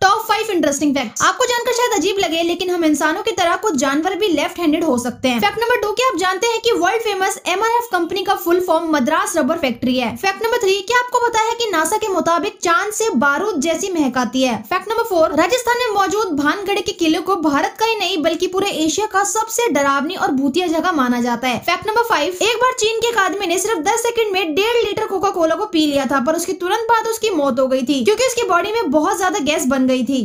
Top five interesting fact आपको जानकर शायद अजीब लगे, लेकिन हम इंसानों की तरह कुछ जानवर भी लेफ़्ट हैंडेड हो सकते हैं। फैक्ट नंबर टू क्या आप जानते हैं कि वर्ल्ड फ़ेमस एमआरएफ कंपनी का full form Madras rubber factory है? फैक्ट नंबर थ्री क्या आपको पता है कि नासा के मुताबिक चाँद से बारूद जैसी महक आती है? फैक्ट नंबर फोर राजस्थान में मौजूद भानगढ़े के किले को भारत का ही नहीं, बल्कि पूरे एशिया का सबसे डरावनी और भूतिया जगह माना जाता है। फैक्ट नंबर फाइव एक बार चीन के एक आदमी ने सिर्फ़ दस सेकंड में डेढ़ लीटर कोका कोला को पी लिया था, पर उसकी तुरंत बाद उसकी मौत हो गई थी, क्योंकि उसकी बॉडी में बहुत ज़्यादा गैस बन गई थी